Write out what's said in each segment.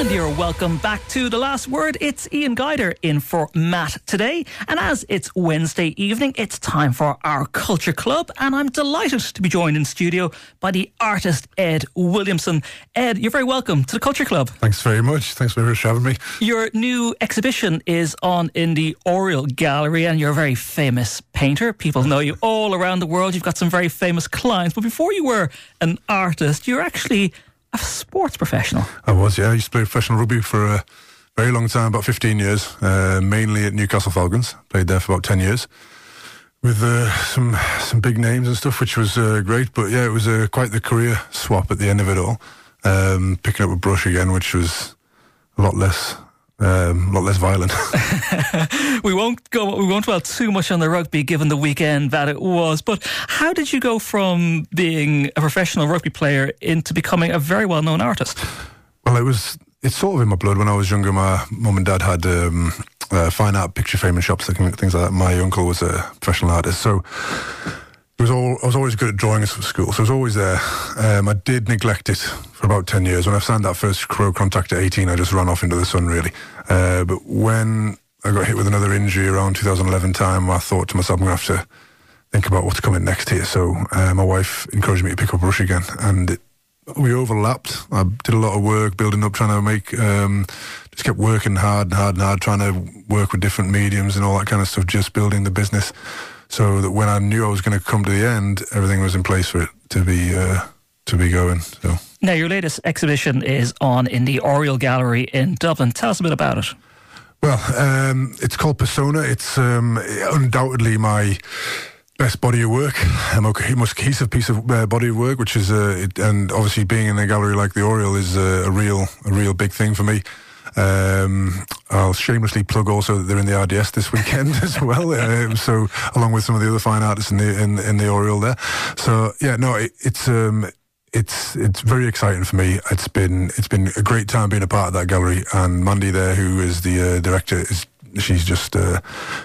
And you're welcome back to The Last Word. It's Ian Guider in for Matt today. And as it's Wednesday evening, it's time for our Culture Club. And I'm delighted to be joined in studio by the artist Ed Williamson. Ed, you're very welcome to the Culture Club. Thanks very much. Thanks very much for having me. Your new exhibition is on in the Oriel Gallery, and you're a very famous painter. People know you all around the world. You've got some very famous clients. But before you were an artist, you're actually a sports professional. I was, yeah. I used to play professional rugby for a very long time, about 15 years, uh, mainly at Newcastle Falcons. Played there for about 10 years with uh, some some big names and stuff, which was uh, great. But yeah, it was uh, quite the career swap at the end of it all. Um, picking up a brush again, which was a lot less um, a lot less violent. we won't go. We won't dwell too much on the rugby, given the weekend that it was. But how did you go from being a professional rugby player into becoming a very well-known artist? Well, it was. It's sort of in my blood. When I was younger, my mum and dad had um, uh, fine art picture framing shops, things like that. My uncle was a professional artist, so was all, I was always good at drawing at school, so I was always there. Um, I did neglect it for about 10 years. When I signed that first crow contact at 18, I just ran off into the sun, really. Uh, but when I got hit with another injury around 2011 time, I thought to myself, I'm going to have to think about what's coming next here. So uh, my wife encouraged me to pick up brush again, and it, we overlapped. I did a lot of work building up, trying to make, um, just kept working hard and hard and hard, trying to work with different mediums and all that kind of stuff, just building the business so that when I knew I was going to come to the end, everything was in place for it to be uh, to be going. So now your latest exhibition is on in the Oriel Gallery in Dublin. Tell us a bit about it. Well, um, it's called Persona. It's um, undoubtedly my best body of work, a most cohesive piece of uh, body of work, which is, uh, it, and obviously being in a gallery like the Oriel is uh, a real, a real big thing for me. Um, I'll shamelessly plug also that they're in the RDS this weekend as well. Um, so along with some of the other fine artists in the in, in the Oriel there. So yeah, no, it, it's um, it's it's very exciting for me. It's been it's been a great time being a part of that gallery, and Mandy there, who is the uh, director, is she's just uh,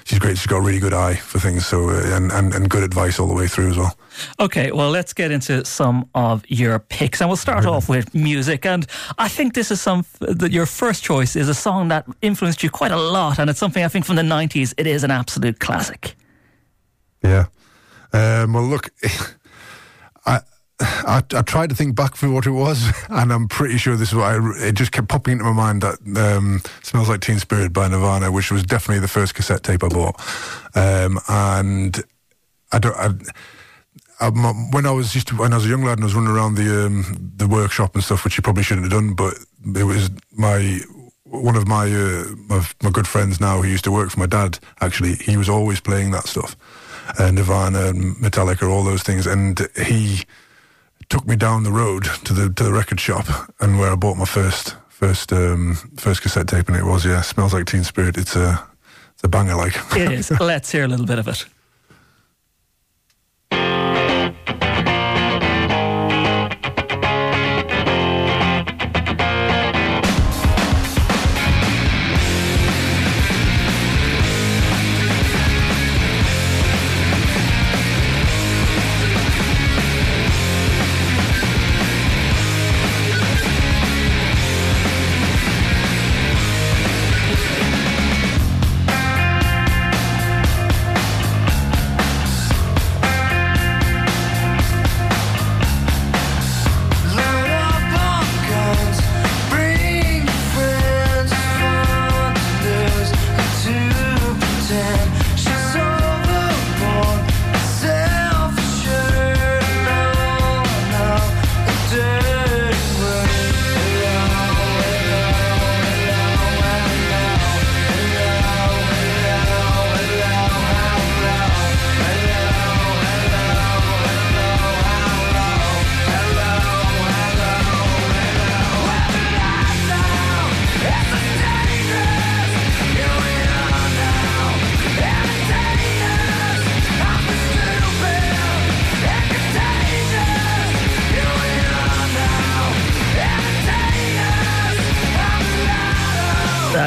she's great. She's got a really good eye for things, so uh, and, and and good advice all the way through as well. Okay, well, let's get into some of your picks, and we'll start off with music. And I think this is some that your first choice is a song that influenced you quite a lot, and it's something I think from the '90s. It is an absolute classic. Yeah. Um, well, look, I I, tried to think back for what it was, and I'm pretty sure this is what I. It just kept popping into my mind that um, "Smells Like Teen Spirit" by Nirvana, which was definitely the first cassette tape I bought. Um, and I don't. I, when I was to, when I was a young lad and I was running around the um, the workshop and stuff, which you probably shouldn't have done, but it was my one of my, uh, my my good friends now who used to work for my dad. Actually, he was always playing that stuff, uh, Nirvana, Metallica, all those things, and he took me down the road to the to the record shop and where I bought my first first um, first cassette tape, and it was yeah, smells like Teen Spirit. It's a it's a banger, like it is. Let's hear a little bit of it.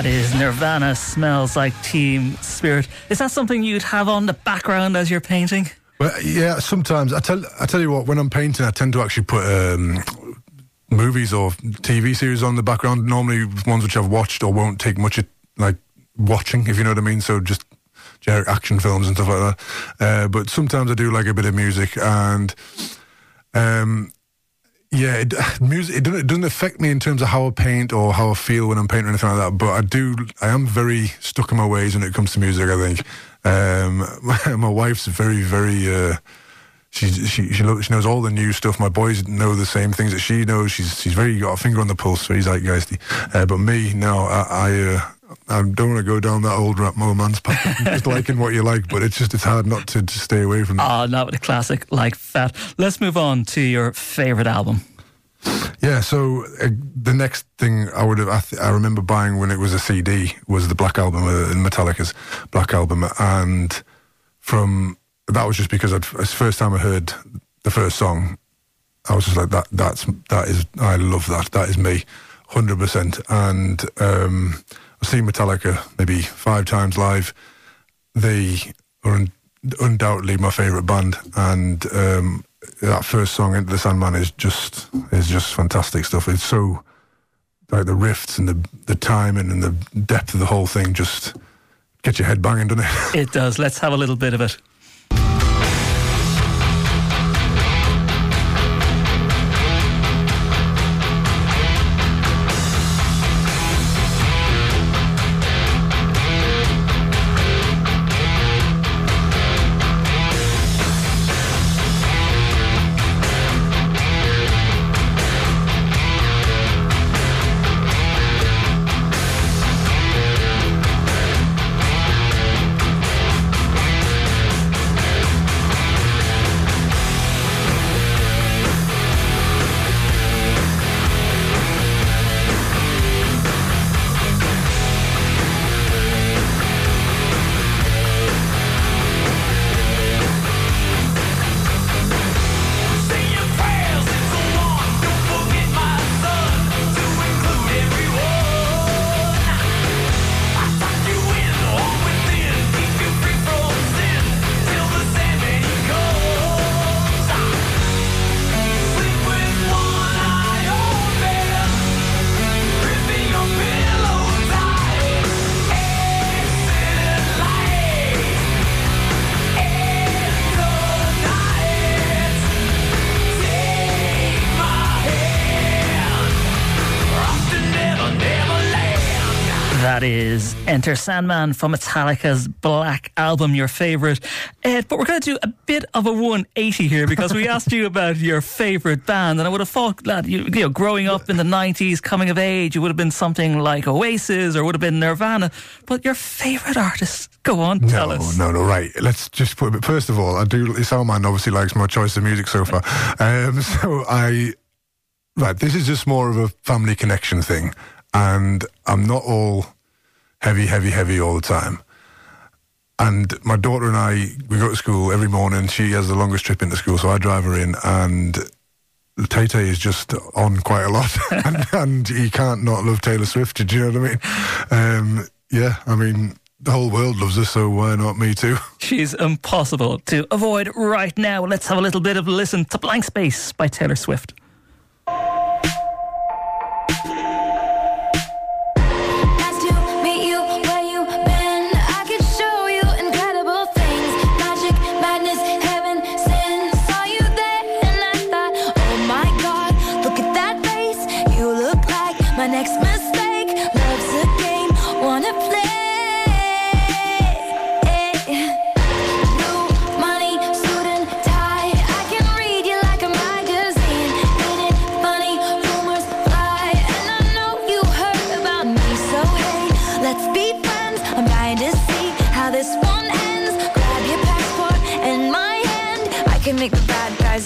Nirvana smells like Teen Spirit. Is that something you'd have on the background as you're painting? Well, yeah. Sometimes I tell I tell you what. When I'm painting, I tend to actually put um, movies or TV series on the background. Normally, ones which I've watched or won't take much like watching, if you know what I mean. So just generic action films and stuff like that. Uh, but sometimes I do like a bit of music and. Um, yeah, it, music. It doesn't, it doesn't affect me in terms of how I paint or how I feel when I'm painting or anything like that. But I do. I am very stuck in my ways when it comes to music. I think um, my, wife's very, very. Uh, she she she, she knows all the new stuff. My boys know the same things that she knows. She's she's very got a finger on the pulse. Very zeitgeisty. Uh, but me, no, I. I uh, I don't want to go down that old rap romance path. just liking what you like, but it's just it's hard not to, to stay away from. Ah, oh, not with a classic like that. Let's move on to your favorite album. Yeah, so uh, the next thing I would have, I, th- I, remember buying when it was a CD was the Black Album, uh, Metallica's Black Album, and from that was just because I'd, it's the first time I heard the first song, I was just like that. That's that is I love that. That is me, hundred percent. And um, I've seen Metallica maybe five times live. They are un- undoubtedly my favourite band, and um, that first song into the Sandman is just is just fantastic stuff. It's so like the riffs and the the timing and the depth of the whole thing just get your head banging, doesn't it? It does. Let's have a little bit of it. That is Enter Sandman from Metallica's Black Album, your favourite. Ed, but we're going to do a bit of a 180 here because we asked you about your favourite band, and I would have thought that you, you, know, growing up in the 90s, coming of age, it would have been something like Oasis or would have been Nirvana. But your favourite artist, go on, tell no, us. No, no, no, right. Let's just put it. First of all, I do. Salman obviously likes my choice of music so far. Um, so I. Right, this is just more of a family connection thing. And I'm not all heavy, heavy, heavy all the time. And my daughter and I, we go to school every morning. She has the longest trip into school, so I drive her in, and Tay Tay is just on quite a lot, and, and he can't not love Taylor Swift. Do you know what I mean? Um, yeah, I mean, the whole world loves her, so why not me too? She's impossible to avoid right now. Let's have a little bit of listen to Blank Space by Taylor Swift.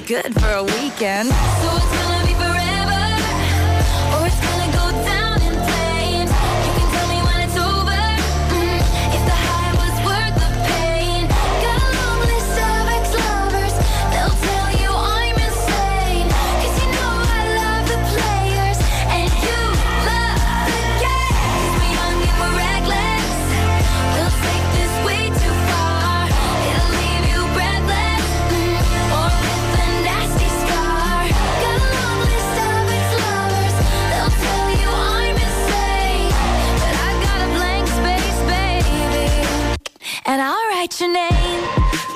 Good for a weekend. So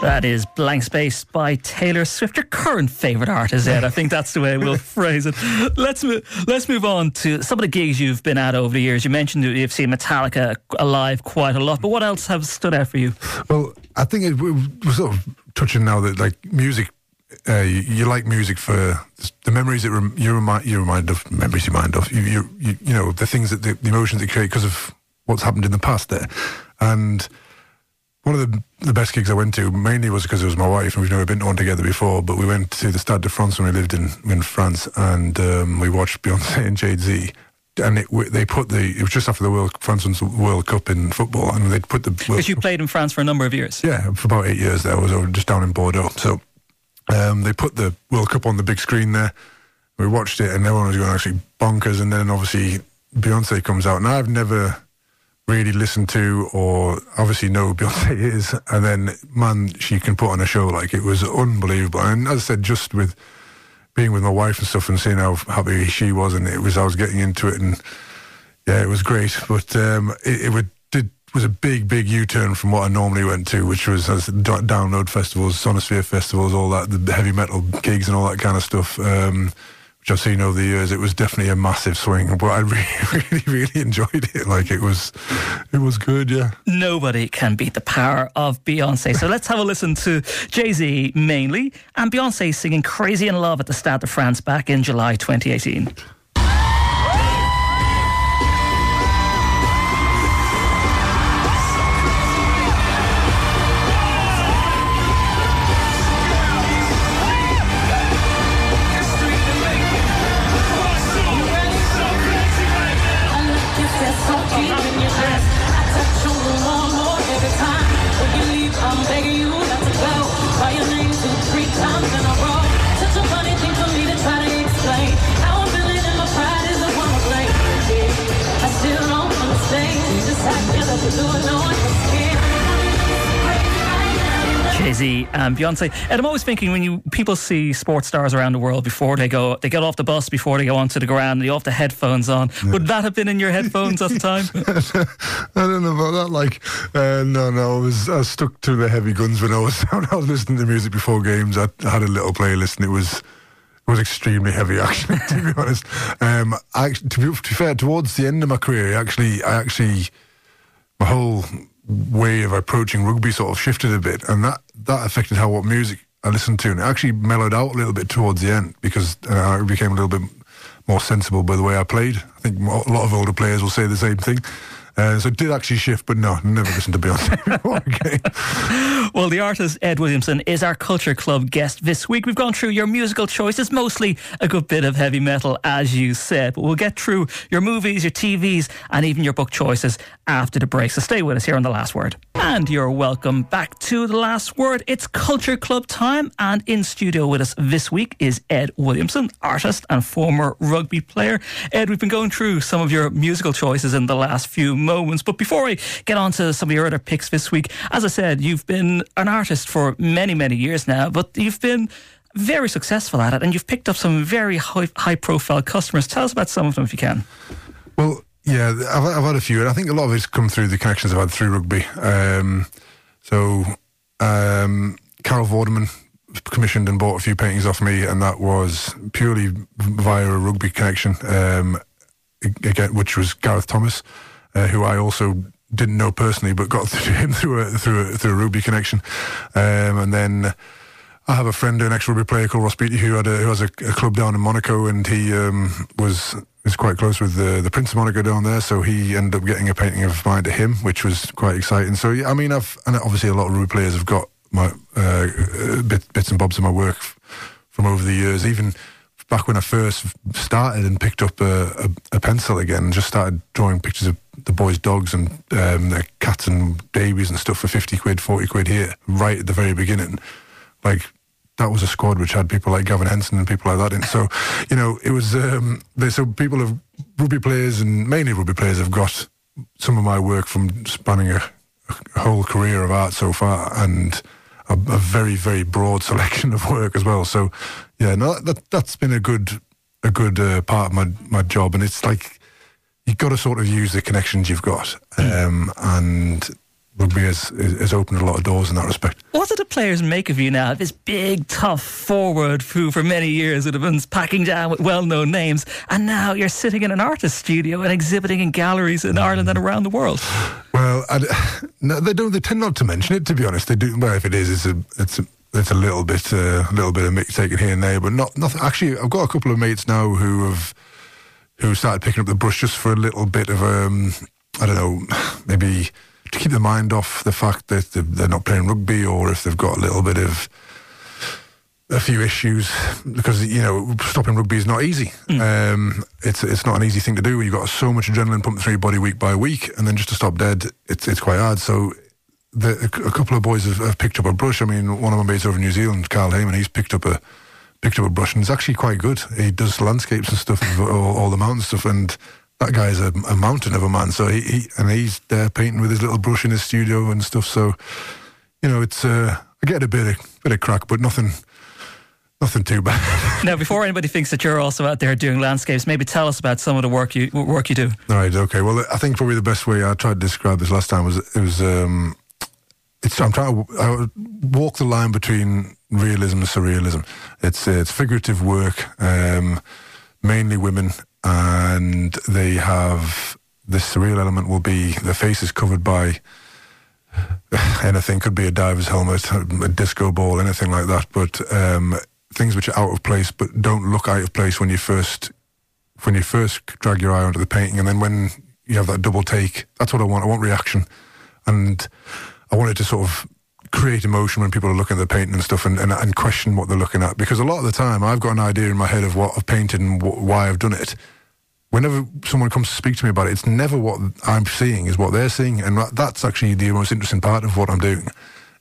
That is Blank Space by Taylor Swift, your current favourite artist, Ed. I think that's the way we'll phrase it. Let's move, let's move on to some of the gigs you've been at over the years. You mentioned that you've seen Metallica alive quite a lot, but what else have stood out for you? Well, I think it, we're sort of touching now that like music, uh, you, you, like music for the memories that rem, you remind you remind of memories you mind of you you, you, you know the things that the, the emotions that create because of what's happened in the past there, and one of the, the best gigs I went to mainly was because it was my wife and we've never been to one together before. But we went to the Stade de France when we lived in in France, and um, we watched Beyonce and Jay Z. And it, they put the it was just after the World France's World Cup in football, and they put the because you played in France for a number of years. Yeah, for about eight years there. I was just down in Bordeaux, so um, they put the World Cup on the big screen there. We watched it, and everyone was going actually bonkers. And then obviously Beyonce comes out, and I've never really listen to or obviously know Beyonce is, and then man, she can put on a show like it was unbelievable. And as I said, just with being with my wife and stuff and seeing how happy she was, and it was I was getting into it, and yeah, it was great. But um, it, it would, did was a big, big U turn from what I normally went to, which was as download festivals, Sonisphere festivals, all that, the heavy metal gigs and all that kind of stuff. Um, which I've seen over the years, it was definitely a massive swing. But I really, really, really enjoyed it. Like it was, it was good. Yeah. Nobody can beat the power of Beyonce. So let's have a listen to Jay Z mainly and Beyonce singing "Crazy in Love" at the Stade de France back in July 2018. Jay-Z and Beyonce. And I'm always thinking when you people see sports stars around the world before they go, they get off the bus before they go onto the ground, they have the headphones on. Yeah. Would that have been in your headphones at the time? I don't know about that. Like, uh, no, no, I was, I stuck to the heavy guns when I was when I was listening to music before games. I, I had a little playlist and it was it was extremely heavy, actually. to be honest, um, I, to, be, to be fair, towards the end of my career, actually, I actually my whole way of approaching rugby sort of shifted a bit, and that that affected how what music I listened to, and it actually mellowed out a little bit towards the end because uh, I became a little bit more sensible by the way I played. I think a lot of older players will say the same thing. Uh, so did actually shift, but no, never listened to Beyonce before again. well, the artist Ed Williamson is our Culture Club guest this week. We've gone through your musical choices, mostly a good bit of heavy metal, as you said, but we'll get through your movies, your TVs, and even your book choices after the break. So stay with us here on The Last Word. And you're welcome back to The Last Word. It's Culture Club time, and in studio with us this week is Ed Williamson, artist and former rugby player. Ed, we've been going through some of your musical choices in the last few moments. But before I get on to some of your other picks this week, as I said, you've been an artist for many, many years now, but you've been very successful at it and you've picked up some very high, high profile customers. Tell us about some of them if you can. Well, yeah, I've, I've had a few, and I think a lot of it's come through the connections I've had through rugby. Um, so, um, Carol Vorderman commissioned and bought a few paintings off me, and that was purely via a rugby connection, um, again, which was Gareth Thomas uh, who I also didn't know personally, but got through him through a through a, through a rugby connection, um, and then. I have a friend, an ex-rugby player called Ross Beattie, who had a, who has a, a club down in Monaco, and he um, was is quite close with the the Prince of Monaco down there. So he ended up getting a painting of mine to him, which was quite exciting. So I mean, I've and obviously a lot of rugby players have got my uh, bit, bits and bobs of my work from over the years. Even back when I first started and picked up a, a, a pencil again, and just started drawing pictures of the boys' dogs and um, their cats and babies and stuff for 50 quid, 40 quid here, right at the very beginning. Like, that was a squad which had people like Gavin Henson and people like that in. So, you know, it was, um, they, so people have, rugby players and mainly rugby players have got some of my work from spanning a, a whole career of art so far and a, a, very, very broad selection of work as well. So, yeah, no, that, that's been a good, a good uh, part of my, my job. And it's like, you've got to sort of use the connections you've got. Um, and rugby has, has opened a lot of doors in that respect. What do the players make of you now? This big, tough forward who, for many years, would have been packing down with well-known names, and now you're sitting in an artist studio and exhibiting in galleries in Ireland and around the world. Well, I, no, they don't. They tend not to mention it. To be honest, they do. Well, if it is, it's a, it's a, it's a little bit, uh, a little bit of mix taken here and there, but not nothing. Actually, I've got a couple of mates now who have who started picking up the brush just for a little bit of um, I don't know, maybe to keep their mind off the fact that they're not playing rugby or if they've got a little bit of a few issues because you know stopping rugby is not easy. Mm. Um, it's it's not an easy thing to do. when You've got so much adrenaline pumping through your body week by week, and then just to stop dead, it's it's quite hard. So. The, a, a, couple of boys have, have, picked up a brush. I mean, one of my mates over in New Zealand, Carl Hayman, he's picked up a picked up a brush, and it's actually quite good. He does landscapes and stuff, all, all the mountain stuff, and that guy's a, a, mountain of a man. So he, he and he's there painting with his little brush in his studio and stuff. So you know, it's uh, I get a bit of bit of crack, but nothing. Nothing too bad. now, before anybody thinks that you're also out there doing landscapes, maybe tell us about some of the work you work you do. All right. Okay. Well, I think probably the best way I tried to describe this last time was it was. Um, it's, I'm trying to I walk the line between realism and surrealism. It's uh, it's figurative work, um, mainly women and they have this surreal element will be the face is covered by anything. Could be a diver's helmet a disco ball anything like that but um, things which are out of place but don't look out of place when you first when you first drag your eye onto the painting. And then when you have that double take that's what I want. I want reaction. And I wanted to sort of create emotion when people are looking at the painting and stuff and, and, and, question what they're looking at because a lot of the time I've got an idea in my head of what I've painted and wh- why I've done it whenever someone comes to speak to me about it, it's never what I'm seeing is what they're seeing, and that's actually the most interesting part of what I'm doing.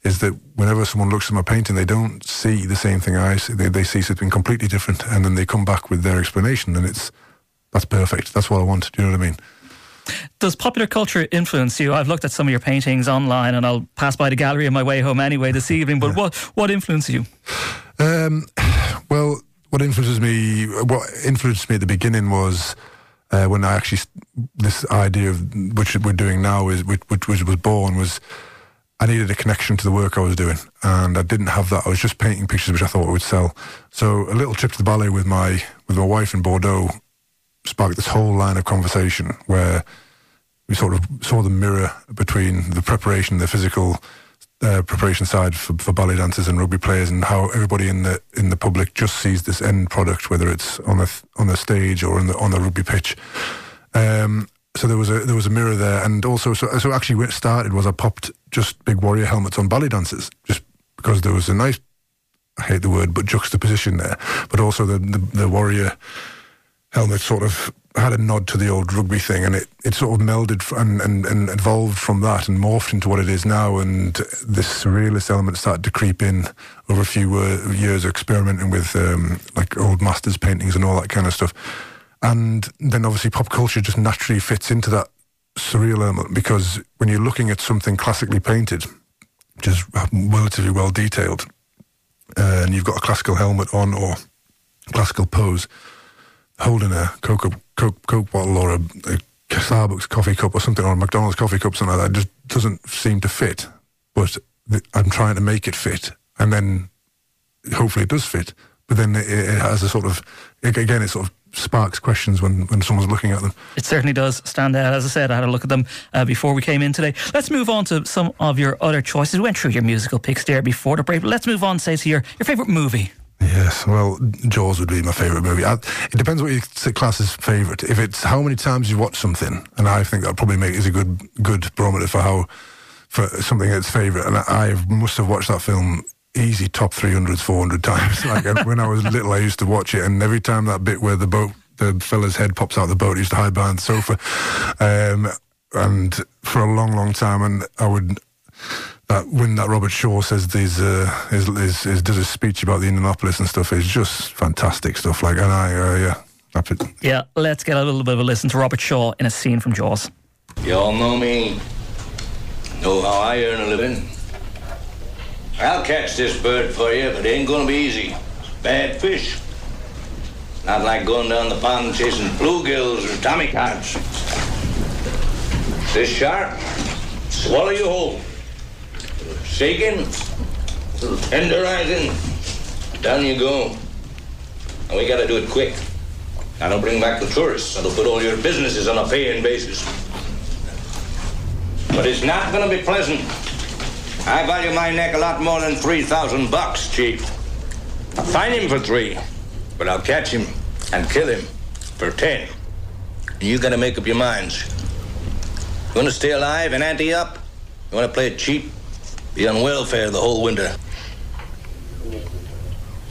Is that whenever someone looks at my painting, they don't see the same thing I see. They, they see something completely different, and then they come back with their explanation, and it's that's perfect. That's what I want. Do you know what I mean? Does popular culture influence you? I've looked at some of your paintings online, and I'll pass by the gallery on my way home anyway this evening. But yeah. what what influences you? Um, well, what influences me, what influenced me at the beginning was uh, when I actually this idea of which we're doing now is which, which, which was born was I needed a connection to the work I was doing, and I didn't have that. I was just painting pictures which I thought would sell. So a little trip to the ballet with my with my wife in Bordeaux sparked this whole line of conversation where we sort of saw the mirror between the preparation, the physical uh, preparation side for, for ballet dancers and rugby players, and how everybody in the in the public just sees this end product, whether it's on the on the stage or on the on the rugby pitch. Um, so there was a there was a mirror there, and also so so actually where it started was I popped just big warrior helmets on ballet dancers, just because there was a nice I hate the word, but juxtaposition there, but also the the, the warrior helmet sort of had a nod to the old rugby thing, and it, it sort of melded and, and, and evolved from that and morphed into what it is now. And this surrealist element started to creep in over a few years of experimenting with um, like old masters paintings and all that kind of stuff. And then obviously pop culture just naturally fits into that surreal element because when you're looking at something classically painted, just relatively well detailed, uh, and you've got a classical helmet on or classical pose, holding a Coke, Coke, Coke bottle or a, a, Starbucks coffee cup or something or a McDonald's coffee cup, something like that, just doesn't seem to fit. But the, I'm trying to make it fit, and then hopefully it does fit. But then it, it has a sort of again, it sort of sparks questions when, when someone's looking at them. It certainly does stand out. As I said, I had a look at them uh, before we came in today. Let's move on to some of your other choices. We went through your musical picks there before the break, let's move on, say, to your, your favourite movie. Yes, well, Jaws would be my favourite movie. I, it depends what you class as favourite. If it's how many times you watch something, and I think that probably make is a good good barometer for how for something that's favourite. And I, I must have watched that film easy top 300s, 400 times. Like when I was little, I used to watch it, and every time that bit where the boat, the fella's head pops out of the boat, he used to hide behind the sofa. Um, and for a long, long time, and I would that when that Robert Shaw says these uh, his, his, his, does a speech about the Indianapolis and stuff is just fantastic stuff. Like, and I uh, yeah, that's. Yeah, let's get a little bit of a listen to Robert Shaw in a scene from Jaws. You all know me, know how I earn a living. I'll catch this bird for you, but it ain't gonna be easy. It's Bad fish. Not like going down the pond chasing bluegills or tommycods. This shark, swallow you whole. Shaking, tenderizing. Down you go. And we gotta do it quick. I don't bring back the tourists. That'll put all your businesses on a paying basis. But it's not gonna be pleasant. I value my neck a lot more than 3,000 bucks, Chief. I'll find him for three, but I'll catch him and kill him for ten. You gotta make up your minds. You wanna stay alive and ante up? You wanna play it cheap? Be on welfare the whole winter.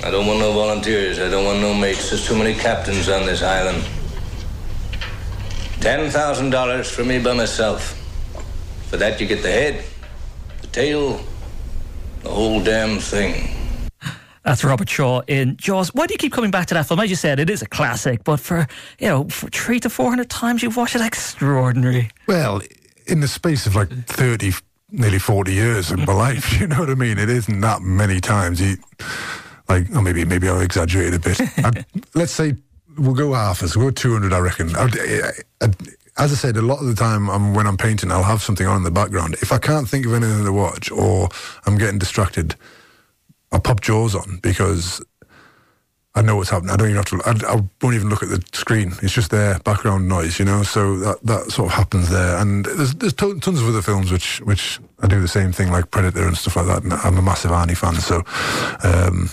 I don't want no volunteers. I don't want no mates. There's too many captains on this island. Ten thousand dollars for me by myself. For that you get the head, the tail, the whole damn thing. That's Robert Shaw in Jaws. Why do you keep coming back to that film? As you said, it is a classic, but for you know, for three to four hundred times you've watched it, extraordinary. Well, in the space of like 30, nearly 40 years of my life, you know what I mean? It isn't that many times. You, like, or maybe maybe I'll exaggerate a bit. I'd, let's say we'll go half as we'll go 200, I reckon. I'd, I'd, as I said, a lot of the time I'm, when I'm painting, I'll have something on in the background. If I can't think of anything to watch or I'm getting distracted, I'll pop Jaws on because I know what's happening. I don't even have to. I, I won't even look at the screen. It's just there, background noise, you know. So that that sort of happens there. And there's there's to, tons of other films which which I do the same thing, like Predator and stuff like that. And I'm a massive Arnie fan, so um,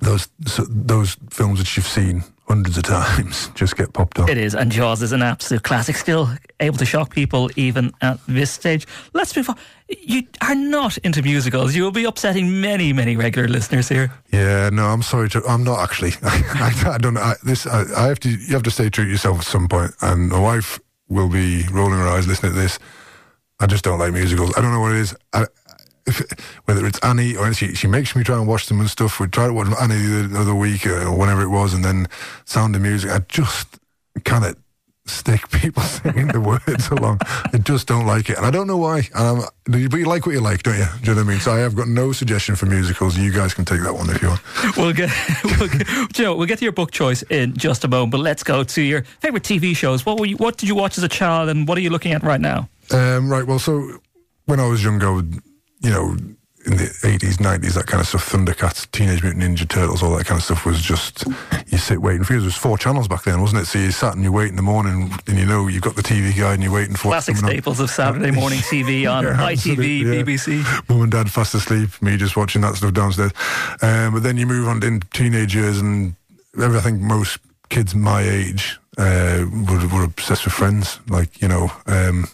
those so those films that you've seen hundreds of times just get popped on. It is, and Jaws is an absolute classic, still able to shock people even at this stage. Let's move on. You are not into musicals. You will be upsetting many, many regular listeners here. Yeah, no, I'm sorry. To, I'm not actually. I, I don't know. I, this I, I have to. You have to stay true to yourself at some point. And my wife will be rolling her eyes listening to this. I just don't like musicals. I don't know what it is. I, whether it's Annie or she, she makes me try and watch them and stuff. We tried to watch Annie the other week uh, or whenever it was, and then Sound of Music. I just cannot stick people singing the words along. I just don't like it, and I don't know why. Um, but you like what you like, don't you? Do you know what I mean? So I have got no suggestion for musicals. You guys can take that one if you want. We'll get, we'll get Joe. We'll get to your book choice in just a moment, but let's go to your favorite TV shows. What were you, What did you watch as a child, and what are you looking at right now? Um, right. Well, so when I was younger, I would, you know, in the 80s, 90s, that kind of stuff, Thundercats, Teenage Mutant Ninja Turtles, all that kind of stuff was just, you sit waiting for it. There was four channels back then, wasn't it? So you sat and you wait in the morning and you know you've got the TV guide and you're waiting for Classic staples of Saturday morning TV on Yeah, ITV, yeah. BBC. Mum and dad fast asleep, me just watching that stuff downstairs. Um, but then you move on in teenage years and I think most kids my age uh, were, were obsessed with friends. Like, you know, um,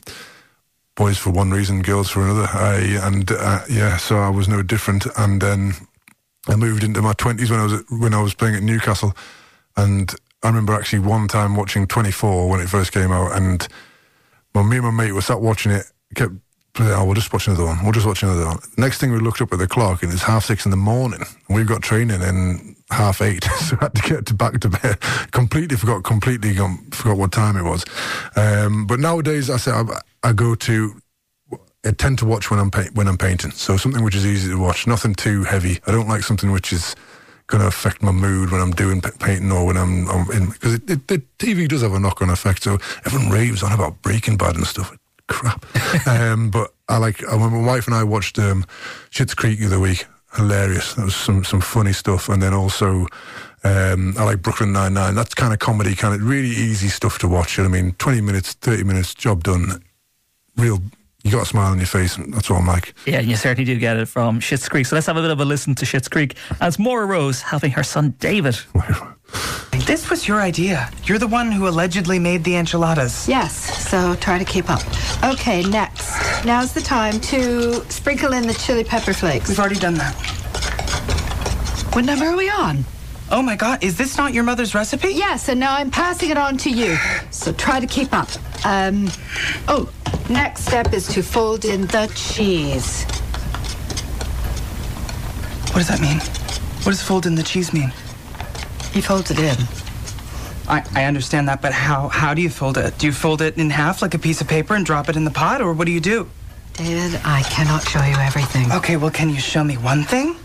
boys for one reason, girls for another. I, and uh, yeah, so I was no different. And then I moved into my twenties when I was at, when I was playing at Newcastle, and I remember actually one time watching Twenty Four when it first came out, and well, me and my mate were sat watching it, kept. Oh, we'll just watch another one. We'll just watch another one. Next thing we looked up at the clock and it's half six in the morning. We've got training in half eight, so I had to get to back to bed. completely forgot, completely forgot what time it was. Um, but nowadays, I say I go to I tend to watch when I'm pa- when I'm painting. So something which is easy to watch, nothing too heavy. I don't like something which is going to affect my mood when I'm doing pa- painting or when I'm, I'm in because the TV does have a knock on effect. So everyone raves on about Breaking Bad and stuff. Crap. um, but I like when my wife and I watched um, Schitt's Creek the other week. Hilarious. That was some some funny stuff, and then also. Um, I like Brooklyn Nine Nine. That's kind of comedy, kind of really easy stuff to watch. You know I mean, twenty minutes, thirty minutes, job done. Real, you got a smile on your face. and That's all I'm like. Yeah, you certainly do get it from Schitt's Creek. So let's have a bit of a listen to Schitt's Creek as Moira Rose having her son David. This was your idea. You're the one who allegedly made the enchiladas. Yes, so try to keep up. Okay, next. Now's the time to sprinkle in the chili pepper flakes. We've already done that. What number are we on? Oh my god, is this not your mother's recipe? Yes, and now I'm passing it on to you. So try to keep up. Um, oh, next step is to fold in the cheese. What does that mean? What does fold in the cheese mean? You fold it in. I, I understand that, but how how do you fold it? Do you fold it in half like a piece of paper and drop it in the pot, or what do you do? David, I cannot show you everything. Okay, well, can you show me one thing?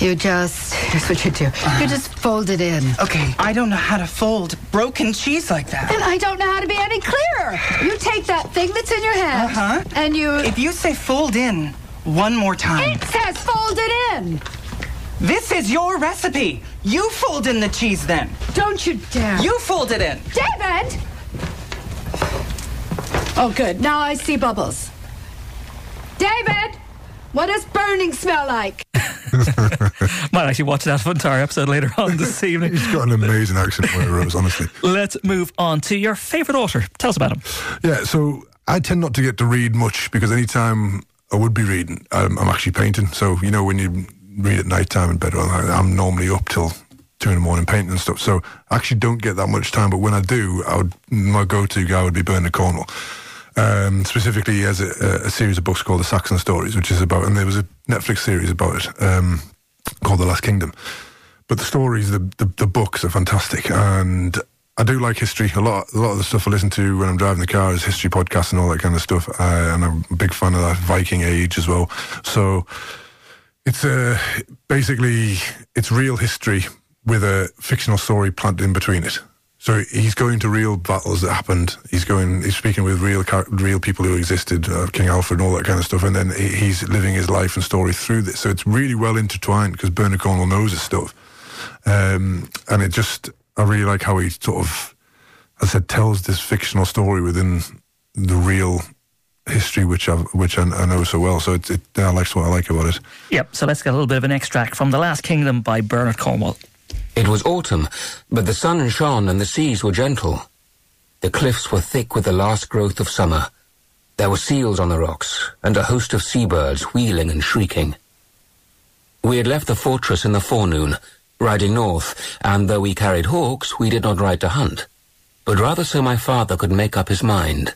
You just, here's what you do. You just fold it in. Okay, I don't know how to fold broken cheese like that. And I don't know how to be any clearer. You take that thing that's in your hand Uh-huh. and you. If you say fold in one more time, It says fold it in. this is your recipe. You fold in the cheese then. Don't you dare. You fold it in. David! Oh, good. Now I see bubbles. David! What does burning smell like? Might actually watch that entire episode later on this evening. He's got an amazing accent, Roy Rose, honestly. Let's move on to your favourite author. Tell us about him. Yeah, so I tend not to get to read much because anytime I would be reading, I'm, I'm actually painting. So, you know, when you read at night time in bed, I'm normally up till two in the morning painting and stuff. So I actually don't get that much time. But when I do, I would, my go-to guy would be Bernard Cornwell. Um, specifically, he has a, a series of books called The Saxon Stories, which is about, and there was a Netflix series about it um, called The Last Kingdom. But the stories, the, the the books are fantastic, and I do like history. A lot, a lot of the stuff I listen to when I'm driving the car is history podcasts and all that kind of stuff. Uh, and I'm a big fan of that Viking Age as well. So it's uh, basically it's real history with a fictional story planted in between it. So he's going to real battles that happened. He's going. He's speaking with real real people who existed, uh, King Alfred and all that kind of stuff. And then he's living his life and story through this. So it's really well intertwined because Bernard Cornwell knows his stuff. Um, and it just, I really like how he sort of, as I said, tells this fictional story within the real history, which I which I, I know so well. So it, it I like what I like about it. Yep, so let's get a little bit of an extract from The Last Kingdom by Bernard Cornwell. It was autumn, but the sun shone and the seas were gentle. The cliffs were thick with the last growth of summer. There were seals on the rocks, and a host of seabirds wheeling and shrieking. We had left the fortress in the forenoon, riding north, and though we carried hawks, we did not ride to hunt, but rather so my father could make up his mind.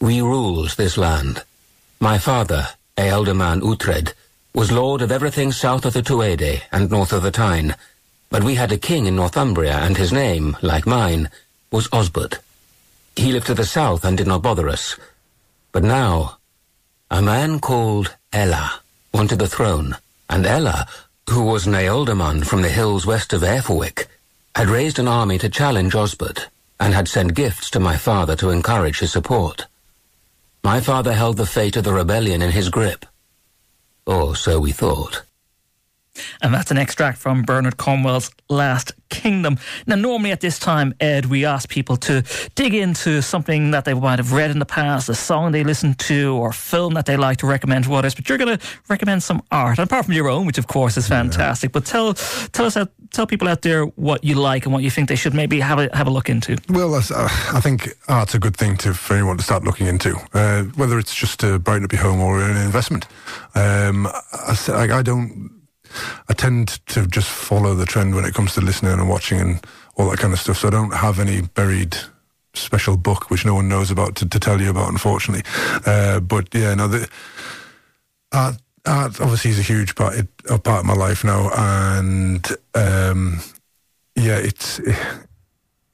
We ruled this land. My father, Ealdorman Uhtred, was lord of everything south of the Tweed and north of the Tyne, but we had a king in Northumbria, and his name, like mine, was Osbert. He lived to the south and did not bother us. But now, a man called Ella wanted the throne, and Ella, who was an Ealdorman from the hills west of Eoferwic, had raised an army to challenge Osbert, and had sent gifts to my father to encourage his support. My father held the fate of the rebellion in his grip. Or so we thought. And that's an extract from Bernard Cornwell's Last Kingdom. Now, normally at this time, Ed, we ask people to dig into something that they might have read in the past, a song they listened to, or film that they like to recommend to others. But you're going to recommend some art, and apart from your own, which of course is fantastic. But tell tell us, tell people out there what you like and what you think they should maybe have a have a look into. Well, that's, uh, I think art's a good thing to for anyone to start looking into, uh, whether it's just to brighten up your home or an investment. Um, I, I don't. I tend to just follow the trend when it comes to listening and watching and all that kind of stuff. So I don't have any buried special book which no one knows about to, to tell you about, unfortunately. Uh, but yeah, no, the art, art obviously is a huge part a part of my life now, and um, yeah, it's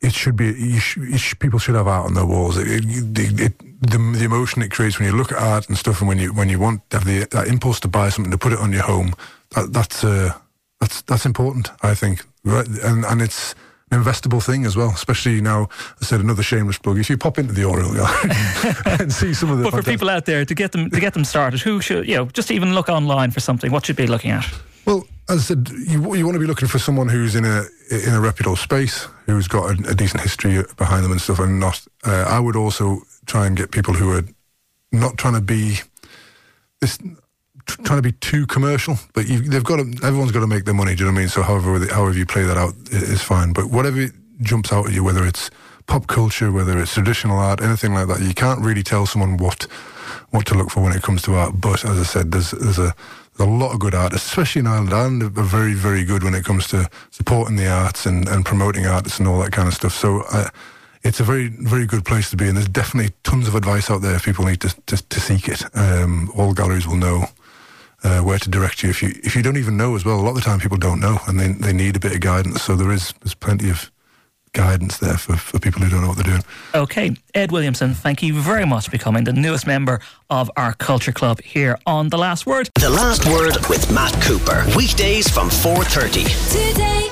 it should be sh- sh- people should have art on their walls. It, it, it, the, the emotion it creates when you look at art and stuff, and when you when you want to have the that impulse to buy something to put it on your home, that, that's uh, that's that's important. I think, and and it's an investable thing as well. Especially now, I said another shameless plug. If you pop into the Oriel and see some of the But for people out there to get them to get them started, who should you know just even look online for something? What should be looking at? Well, as I said, you, you want to be looking for someone who's in a in a reputable space, who's got a, a decent history behind them and stuff, and not. Uh, I would also try and get people who are not trying to be this tr- trying to be too commercial, but you, they've got to. Everyone's got to make their money. Do you know what I mean? So, however, however you play that out is fine. But whatever jumps out at you, whether it's pop culture, whether it's traditional art, anything like that, you can't really tell someone what what to look for when it comes to art. But as I said, there's there's a a lot of good artists, especially in Ireland. Ireland are very, very good when it comes to supporting the arts and, and promoting artists and all that kind of stuff. So uh, it's a very, very good place to be. And there's definitely tons of advice out there if people need to, to, to seek it. Um, all galleries will know uh, where to direct you if you if you don't even know as well. A lot of the time people don't know and they, they need a bit of guidance. So there is there's plenty of guidance there for, for people who don't know what they're doing. Okay, Ed Williamson, thank you very much for becoming the newest member of our Culture Club here on The Last Word. The Last Word with Matt Cooper. Weekdays from 4.30. Today